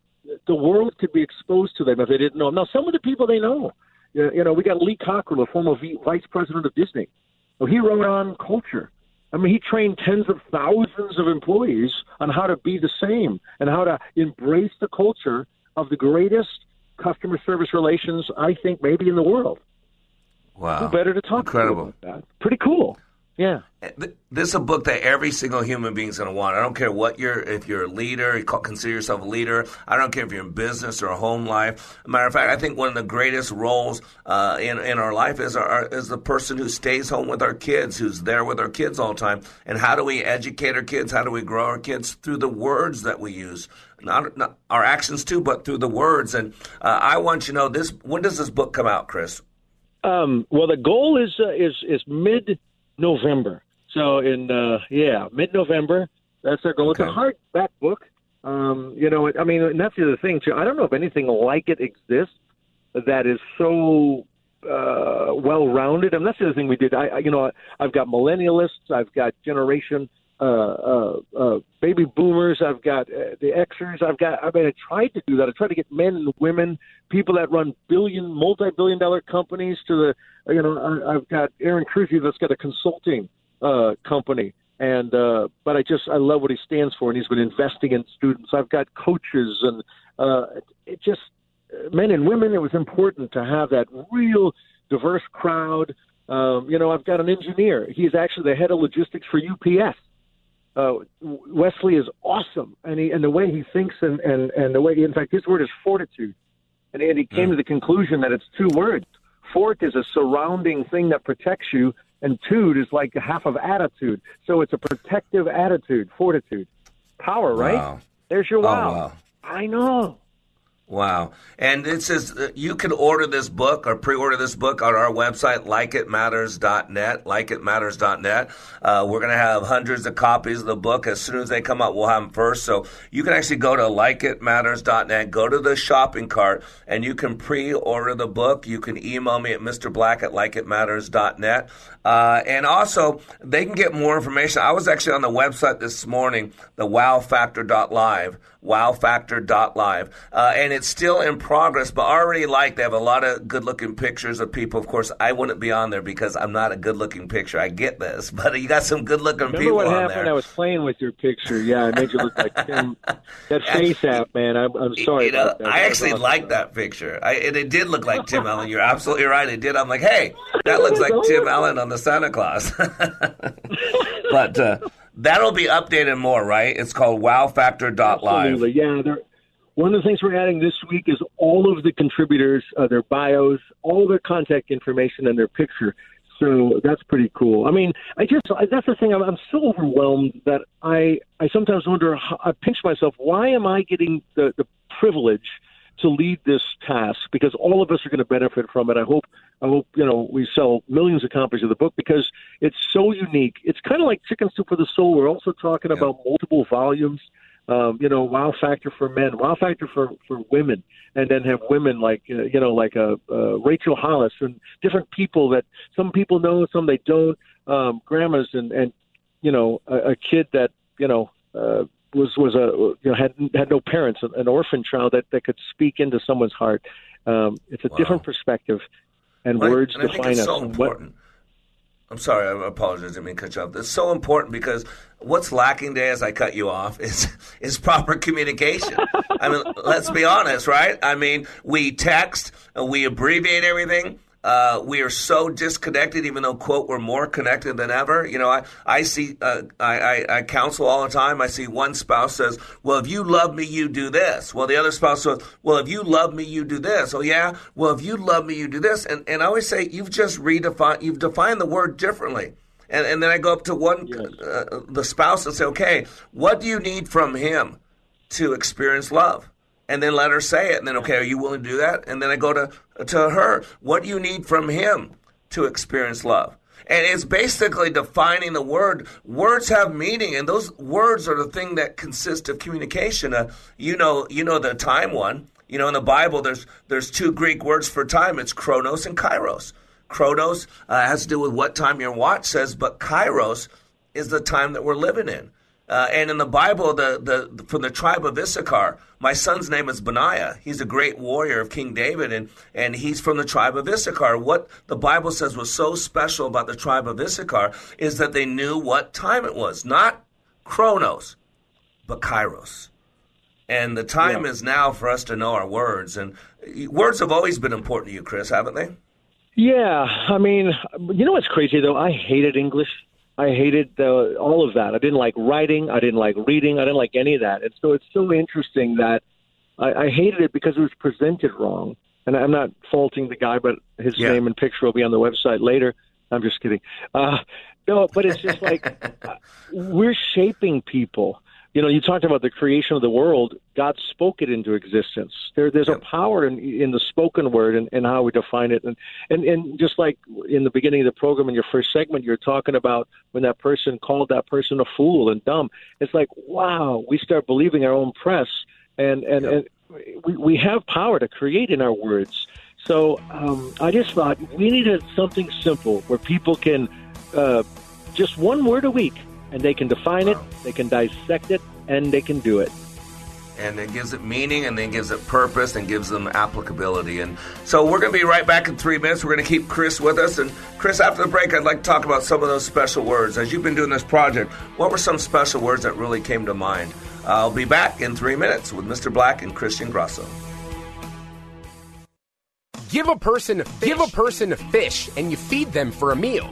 the world could be exposed to them if they didn't know. Now, some of the people they know. You you know, we got Lee Cockerell, a former v- vice president of Disney. Well, he wrote on culture. I mean, he trained tens of thousands of employees on how to be the same and how to embrace the culture of the greatest customer service relations, I think, maybe in the world. Wow. Who better to talk Incredible. to about that? Pretty cool. Yeah. This is a book that every single human being is going to want. I don't care what you're, if you're a leader, you consider yourself a leader. I don't care if you're in business or home life. matter of fact, I think one of the greatest roles uh, in in our life is our is the person who stays home with our kids, who's there with our kids all the time. And how do we educate our kids? How do we grow our kids through the words that we use? Not, not our actions too, but through the words. And uh, I want you to know this. When does this book come out, Chris? Um, well, the goal is uh, is is mid November. So in uh, yeah, mid November. That's our goal. Okay. It's a hardback book. Um, you know, I mean, and that's the other thing too. I don't know if anything like it exists that is so uh, well rounded. And that's the other thing we did. I, I you know, I've got millennialists. I've got generation uh, uh, uh, baby boomers. I've got uh, the Xers. I've got. I mean, I tried to do that. I tried to get men and women, people that run billion, multi-billion dollar companies to the. You know, I, I've got Aaron Cruzy that's got a consulting uh, company, and uh, but I just I love what he stands for, and he's been investing in students. I've got coaches, and uh, it just men and women. It was important to have that real diverse crowd. Um, you know, I've got an engineer. He's actually the head of logistics for UPS uh, Wesley is awesome, and he and the way he thinks and and and the way, in fact, his word is fortitude, and, and he came mm. to the conclusion that it's two words. Fort is a surrounding thing that protects you, and tude is like half of attitude. So it's a protective attitude, fortitude, power. Right? Wow. There's your wow. Oh, wow. I know. Wow. And it says uh, you can order this book or pre order this book on our website, likeitmatters.net. Likeitmatters.net. Uh, we're going to have hundreds of copies of the book. As soon as they come out, we'll have them first. So you can actually go to likeitmatters.net, go to the shopping cart, and you can pre order the book. You can email me at Mr. Black at likeitmatters.net. Uh, and also, they can get more information. I was actually on the website this morning, the wowfactor.live wowfactor.live. Uh, and it's still in progress, but already like they have a lot of good looking pictures of people. Of course, I wouldn't be on there because I'm not a good looking picture. I get this, but you got some good looking people what on happened? there. I was playing with your picture. Yeah, I made you look like Tim. that face app, man. I'm, I'm sorry. You know, about that. I actually like that picture. I, and it did look like Tim Allen. You're absolutely right. It did. I'm like, hey, that looks like Tim Allen on the Santa Claus. but. Uh, That'll be updated more, right? It's called wowfactor.live. Absolutely, yeah. One of the things we're adding this week is all of the contributors, uh, their bios, all their contact information, and their picture. So that's pretty cool. I mean, I just that's the thing. I'm, I'm so overwhelmed that I I sometimes wonder. How, I pinch myself. Why am I getting the the privilege? To lead this task because all of us are going to benefit from it. I hope I hope you know we sell millions of copies of the book because it's so unique. It's kind of like Chicken Soup for the Soul. We're also talking yeah. about multiple volumes. Um, you know, wow factor for men, wow factor for for women, and then have women like uh, you know like a uh, uh, Rachel Hollis and different people that some people know, some they don't. Um, grandmas and and you know a, a kid that you know uh, was was a you know had had no parents, an orphan child that that could speak into someone's heart. Um, it's a wow. different perspective, and well, words and define us. So important. What, I'm sorry, I apologize. I mean cut you off. It's so important because what's lacking today, as I cut you off, is is proper communication. I mean, let's be honest, right? I mean, we text, and we abbreviate everything. Uh, we are so disconnected, even though, quote, we're more connected than ever. You know, I, I see, uh, I, I, I, counsel all the time. I see one spouse says, well, if you love me, you do this. Well, the other spouse says, well, if you love me, you do this. Oh, yeah. Well, if you love me, you do this. And, and I always say, you've just redefined, you've defined the word differently. And, and then I go up to one, yes. uh, the spouse and say, okay, what do you need from him to experience love? And then let her say it. And then, okay, are you willing to do that? And then I go to to her. What do you need from him to experience love? And it's basically defining the word. Words have meaning, and those words are the thing that consist of communication. Uh, you know, you know the time one. You know, in the Bible, there's there's two Greek words for time. It's chronos and kairos. Chronos uh, has to do with what time your watch says, but kairos is the time that we're living in. Uh, and in the Bible, the, the from the tribe of Issachar, my son's name is Benaiah. He's a great warrior of King David, and, and he's from the tribe of Issachar. What the Bible says was so special about the tribe of Issachar is that they knew what time it was, not chronos, but kairos. And the time yeah. is now for us to know our words. And words have always been important to you, Chris, haven't they? Yeah. I mean, you know what's crazy, though? I hated English I hated uh, all of that. I didn't like writing. I didn't like reading. I didn't like any of that. And so it's so interesting that I, I hated it because it was presented wrong. And I'm not faulting the guy, but his Yeah. name and picture will be on the website later. I'm just kidding. Uh, no, but it's just like uh, we're shaping people. You know, you talked about the creation of the world. God spoke it into existence. There, there's a power in, in the spoken word and, and how we define it. And, and and just like in the beginning of the program, in your first segment, you're talking about when that person called that person a fool and dumb. It's like, wow, we start believing our own press, and and, and we we have power to create in our words. So um, I just thought we needed something simple where people can uh, just one word a week, and they can define it, they can dissect it, and they can do it. and it gives it meaning and then gives it purpose and gives them applicability. And so we're going to be right back in three minutes. We're going to keep Chris with us. And Chris, after the break, I'd like to talk about some of those special words. As you've been doing this project, what were some special words that really came to mind? I'll be back in three minutes with Mr. Black and Christian Grasso. Give a person a fish. Give a person a fish and you feed them for a meal.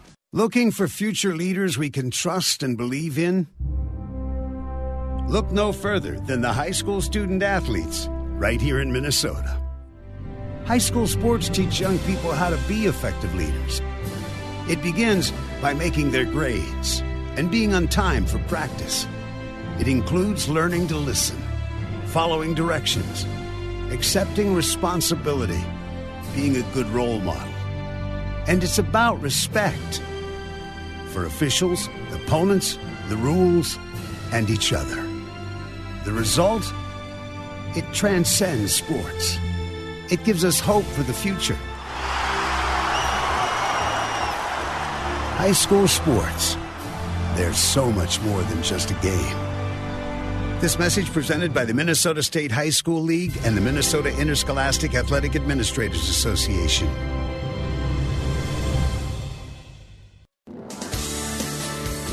Looking for future leaders we can trust and believe in? Look no further than the high school student athletes right here in Minnesota. High school sports teach young people how to be effective leaders. It begins by making their grades and being on time for practice. It includes learning to listen, following directions, accepting responsibility, being a good role model. And it's about respect for officials, opponents, the rules, and each other. The result? It transcends sports. It gives us hope for the future. High school sports. There's so much more than just a game. This message presented by the Minnesota State High School League and the Minnesota Interscholastic Athletic Administrators Association.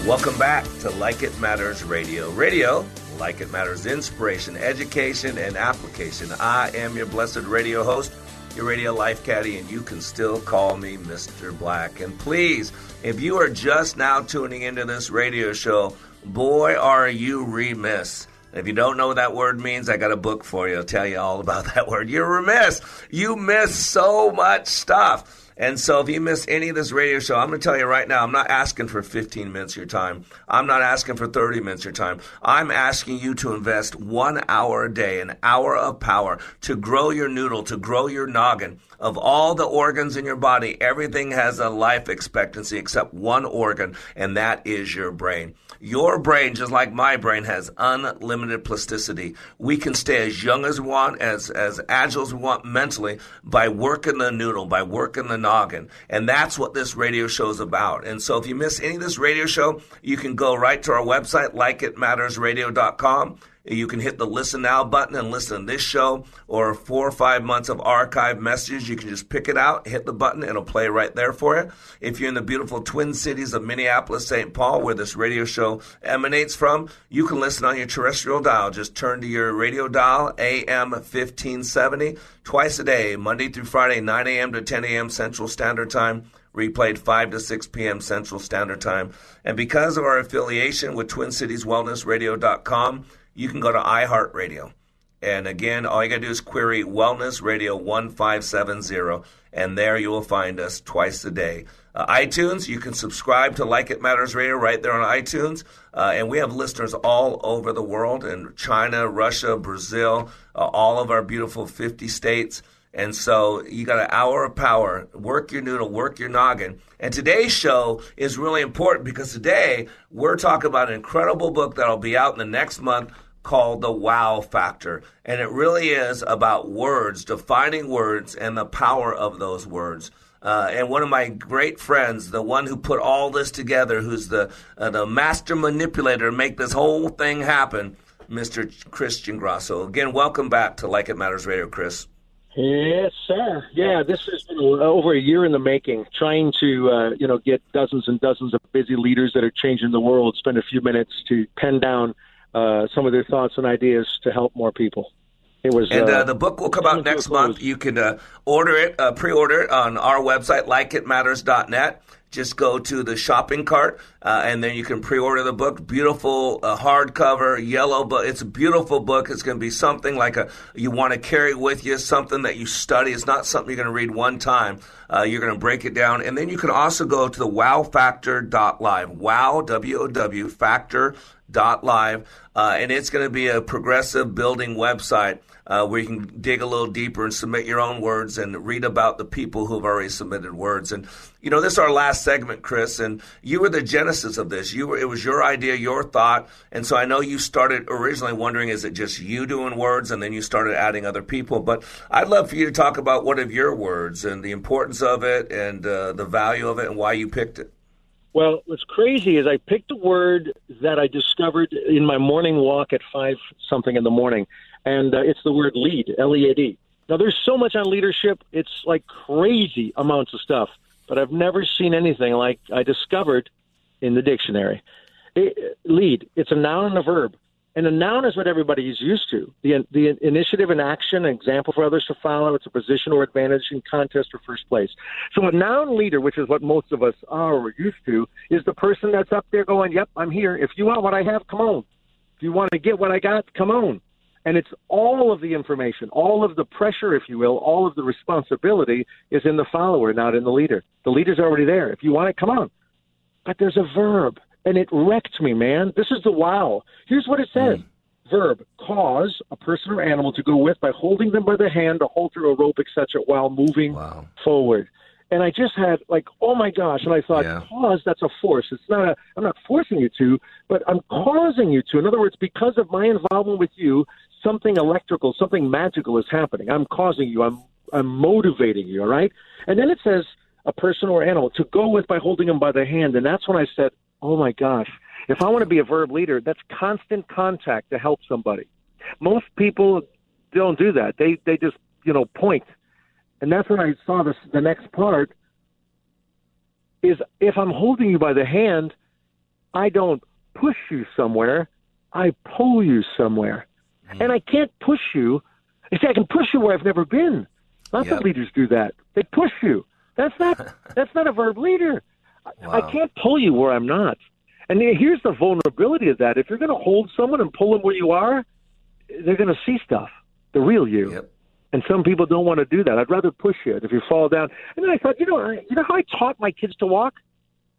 Welcome back to Like It Matters Radio. Radio, like it matters, inspiration, education, and application. I am your blessed radio host, your radio life caddy, and you can still call me Mr. Black. And please, if you are just now tuning into this radio show, boy, are you remiss. If you don't know what that word means, I got a book for you. I'll tell you all about that word. You're remiss. You miss so much stuff. And so if you miss any of this radio show, I'm going to tell you right now, I'm not asking for 15 minutes of your time. I'm not asking for 30 minutes of your time. I'm asking you to invest one hour a day, an hour of power to grow your noodle, to grow your noggin. Of all the organs in your body, everything has a life expectancy except one organ, and that is your brain. Your brain, just like my brain, has unlimited plasticity. We can stay as young as we want, as, as agile as we want mentally by working the noodle, by working the noggin. And that's what this radio show is about. And so if you miss any of this radio show, you can go right to our website, likeitmattersradio.com. You can hit the listen now button and listen to this show or four or five months of archive messages. You can just pick it out, hit the button, it'll play right there for you. If you're in the beautiful twin cities of Minneapolis, St. Paul, where this radio show emanates from, you can listen on your terrestrial dial. Just turn to your radio dial, AM 1570, twice a day, Monday through Friday, 9 a.m. to 10 a.m. Central Standard Time replayed 5 to 6 p.m. Central Standard Time. And because of our affiliation with TwinCitiesWellnessRadio.com, you can go to iHeartRadio. And again, all you got to do is query Wellness Radio 1570, and there you will find us twice a day. Uh, iTunes, you can subscribe to Like It Matters Radio right there on iTunes. Uh, and we have listeners all over the world in China, Russia, Brazil, uh, all of our beautiful 50 states. And so you got an hour of power. Work your noodle, work your noggin. And today's show is really important because today we're talking about an incredible book that'll be out in the next month called The Wow Factor. And it really is about words, defining words, and the power of those words. Uh, and one of my great friends, the one who put all this together, who's the uh, the master manipulator, make this whole thing happen, Mr. Christian Grasso. Again, welcome back to Like It Matters Radio, Chris. Yes, sir. Yeah, this has been over a year in the making, trying to uh, you know get dozens and dozens of busy leaders that are changing the world spend a few minutes to pen down uh, some of their thoughts and ideas to help more people. It was, and uh, uh, the book will come out next month. You can uh, order it, uh, pre-order it on our website, likeitmatters.net. Just go to the shopping cart, uh, and then you can pre-order the book. Beautiful uh, hardcover, yellow book. It's a beautiful book. It's going to be something like a you want to carry with you, something that you study. It's not something you're going to read one time. Uh, you're going to break it down, and then you can also go to the wowfactor.live. Wow, W-O-W, factor dot live, uh, and it's going to be a progressive building website uh, where you can dig a little deeper and submit your own words and read about the people who have already submitted words. And you know, this is our last segment, Chris, and you were the genesis of this. You were it was your idea, your thought, and so I know you started originally wondering, is it just you doing words, and then you started adding other people. But I'd love for you to talk about what of your words and the importance of it and uh, the value of it and why you picked it. Well, what's crazy is I picked a word that I discovered in my morning walk at five something in the morning, and uh, it's the word lead, L E A D. Now, there's so much on leadership; it's like crazy amounts of stuff, but I've never seen anything like I discovered in the dictionary. It, lead, it's a noun and a verb. And a noun is what everybody is used to. The, the initiative and action, an example for others to follow. It's a position or advantage in contest or first place. So a noun leader, which is what most of us are or used to, is the person that's up there going, yep, I'm here. If you want what I have, come on. If you want to get what I got, come on. And it's all of the information, all of the pressure, if you will, all of the responsibility is in the follower, not in the leader. The leader's already there. If you want it, come on. But there's a verb and it wrecked me, man. This is the wow. Here's what it says. Mm. Verb, cause a person or animal to go with by holding them by the hand, a halter, a rope, etc., while moving wow. forward. And I just had like, oh my gosh! And I thought, yeah. cause that's a force. It's not a. I'm not forcing you to, but I'm causing you to. In other words, because of my involvement with you, something electrical, something magical is happening. I'm causing you. I'm I'm motivating you. All right. And then it says a person or animal to go with by holding them by the hand, and that's when I said, Oh my gosh. If I want to be a verb leader, that's constant contact to help somebody. Most people don't do that. They they just, you know, point. And that's when I saw this the next part is if I'm holding you by the hand, I don't push you somewhere, I pull you somewhere. Mm. And I can't push you. You see, I can push you where I've never been. Lots yep. of leaders do that. They push you. That's not that's not a verb leader. Wow. I can't pull you where I'm not. And here's the vulnerability of that. If you're going to hold someone and pull them where you are, they're going to see stuff, the real you. Yep. And some people don't want to do that. I'd rather push you if you fall down. And then I thought, you know, you know how I taught my kids to walk?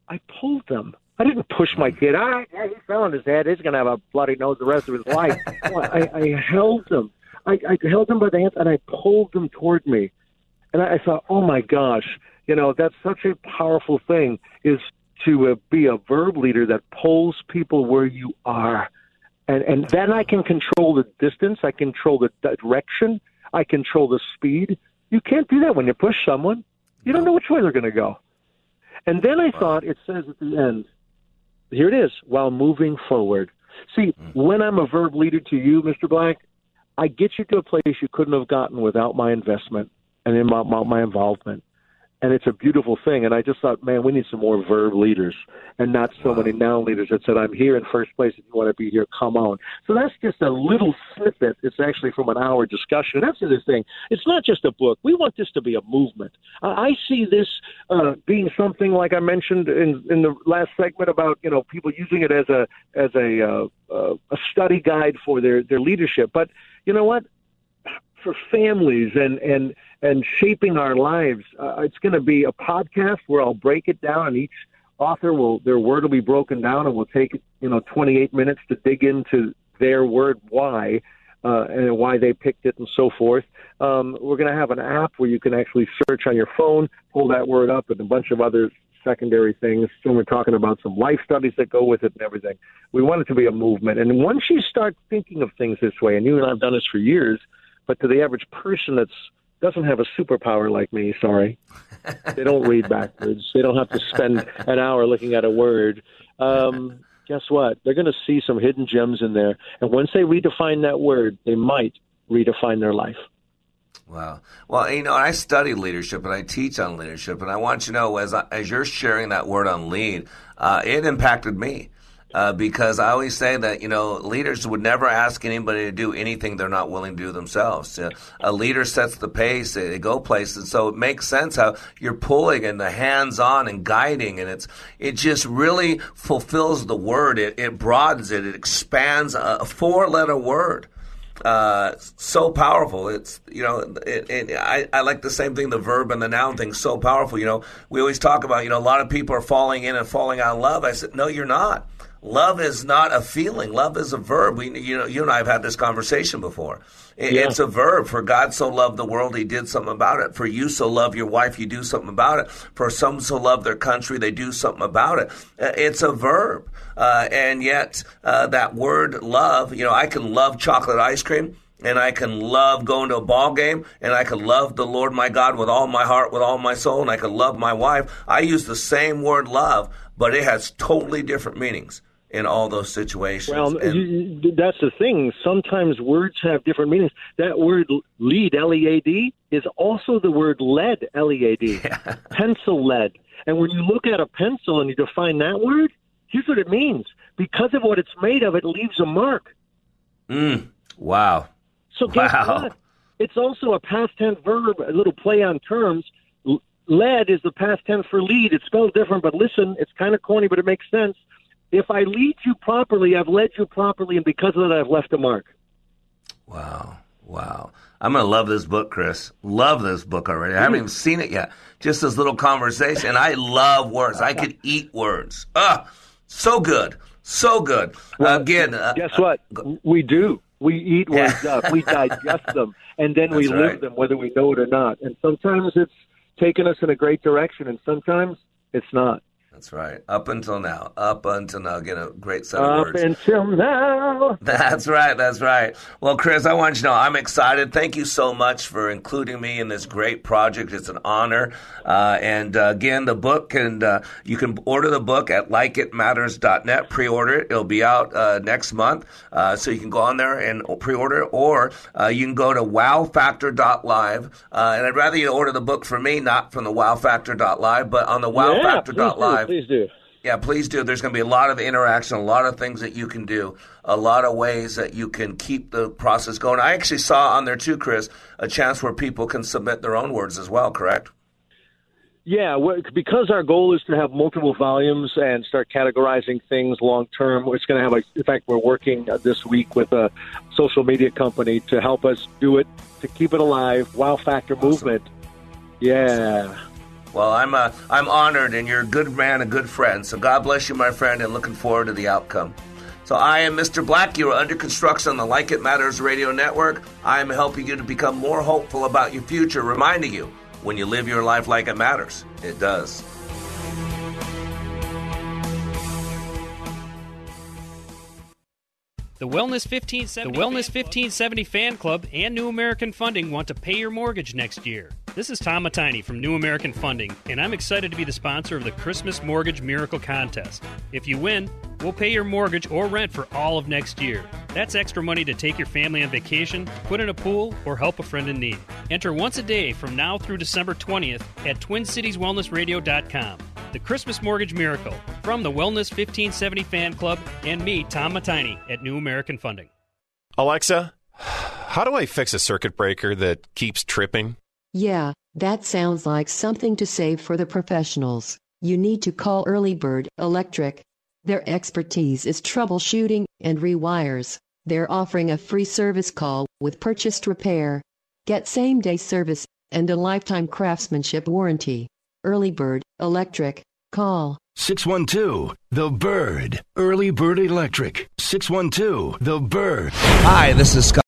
I pulled them. I didn't push my kid. I, he fell on his head. He's going to have a bloody nose the rest of his life. I, I held him. I, I held him by the hands and I pulled them toward me. And I, I thought, oh my gosh, you know, that's such a powerful thing is to uh, be a verb leader that pulls people where you are. And, and then I can control the distance. I control the direction. I control the speed. You can't do that when you push someone. You don't know which way they're going to go. And then I thought it says at the end, here it is, while moving forward. See, hmm. when I'm a verb leader to you, Mr. Black, I get you to a place you couldn't have gotten without my investment and in my, my, my involvement and it's a beautiful thing. And I just thought, man, we need some more verb leaders and not so many noun leaders that said, I'm here in first place. If you want to be here, come on. So that's just a little snippet. It's actually from an hour discussion. And that's the other thing. It's not just a book. We want this to be a movement. I see this uh, being something like I mentioned in in the last segment about you know people using it as a as a uh, uh, a study guide for their their leadership. But you know what? For families and and and shaping our lives. Uh, it's going to be a podcast where I'll break it down, and each author will their word will be broken down, and we'll take you know 28 minutes to dig into their word why. Uh, and why they picked it and so forth. Um, we're going to have an app where you can actually search on your phone, pull that word up, and a bunch of other secondary things. So we're talking about some life studies that go with it and everything. We want it to be a movement. And once you start thinking of things this way, and you and I have done this for years, but to the average person that's doesn't have a superpower like me. Sorry, they don't read backwards. They don't have to spend an hour looking at a word. Um, guess what? They're going to see some hidden gems in there, and once they redefine that word, they might redefine their life. Wow. Well, you know, I study leadership and I teach on leadership, and I want you to know as I, as you're sharing that word on lead, uh, it impacted me uh, because I always say that you know leaders would never ask anybody to do anything they're not willing to do themselves. Uh, a leader sets the pace; they go places, so it makes sense how you're pulling and the hands-on and guiding, and it's it just really fulfills the word. It, it broadens it. It expands a four-letter word. Uh, so powerful. It's you know, it, it, I, I like the same thing. The verb and the noun thing so powerful. You know, we always talk about you know a lot of people are falling in and falling out of love. I said, no, you're not. Love is not a feeling. Love is a verb. We, you know, you and I have had this conversation before. It, yeah. It's a verb. For God so loved the world, He did something about it. For you so love your wife, you do something about it. For some so love their country, they do something about it. Uh, it's a verb, uh, and yet uh, that word love. You know, I can love chocolate ice cream and I can love going to a ball game, and I can love the Lord my God with all my heart, with all my soul, and I can love my wife. I use the same word love, but it has totally different meanings in all those situations. Well, and, that's the thing. Sometimes words have different meanings. That word lead, L E A D, is also the word lead, L E A D, pencil lead. And when you look at a pencil and you define that word, here's what it means. Because of what it's made of, it leaves a mark. Mm, wow. So guess wow. what? It's also a past tense verb, a little play on terms. Lead is the past tense for lead. It's spelled different, but listen, it's kind of corny, but it makes sense if I lead you properly, I've led you properly, and because of that, I've left a mark. Wow. Wow. I'm going to love this book, Chris. Love this book already. I haven't even seen it yet. Just this little conversation. I love words. I could eat words. Ah, so good. So good. Well, Again, uh, guess what? We do. We eat words up. We digest them, and then we live right. them, whether we know it or not. And sometimes it's taken us in a great direction, and sometimes it's not. That's right. Up until now. Up until now. Get a great set of Up words. Up until now. That's right. That's right. Well, Chris, I want you to know I'm excited. Thank you so much for including me in this great project. It's an honor. Uh, and uh, again, the book and uh, you can order the book at likeitmatters.net. Pre-order it. It'll be out uh, next month, uh, so you can go on there and pre-order it, or uh, you can go to wowfactor.live. and I'd rather you order the book from me, not from the wowfactor.live, but on the wowfactor.live. Yeah, please do. Yeah, please do. There's going to be a lot of interaction, a lot of things that you can do, a lot of ways that you can keep the process going. I actually saw on there too, Chris, a chance where people can submit their own words as well, correct? Yeah, because our goal is to have multiple volumes and start categorizing things long term. It's going to have a. In fact, we're working uh, this week with a social media company to help us do it to keep it alive. Wow Factor awesome. movement. Yeah. Well, I'm uh, I'm honored, and you're a good man, a good friend. So God bless you, my friend, and looking forward to the outcome. So I am Mr. Black. You are under construction on the Like It Matters Radio Network. I am helping you to become more hopeful about your future, reminding you when you live your life like it matters, it does. The Wellness 1570, the Wellness 1570 Fan Club and New American Funding want to pay your mortgage next year. This is Tom Matini from New American Funding, and I'm excited to be the sponsor of the Christmas Mortgage Miracle Contest. If you win, we'll pay your mortgage or rent for all of next year. That's extra money to take your family on vacation, put in a pool, or help a friend in need. Enter once a day from now through December 20th at TwinCitiesWellnessRadio.com. The Christmas Mortgage Miracle from the Wellness 1570 Fan Club and me, Tom Matini, at New American Funding. Alexa, how do I fix a circuit breaker that keeps tripping? Yeah, that sounds like something to save for the professionals. You need to call Early Bird Electric. Their expertise is troubleshooting and rewires. They're offering a free service call with purchased repair. Get same day service and a lifetime craftsmanship warranty. Early Bird Electric. Call 612 The Bird. Early Bird Electric. 612 The Bird. Hi, this is Scott.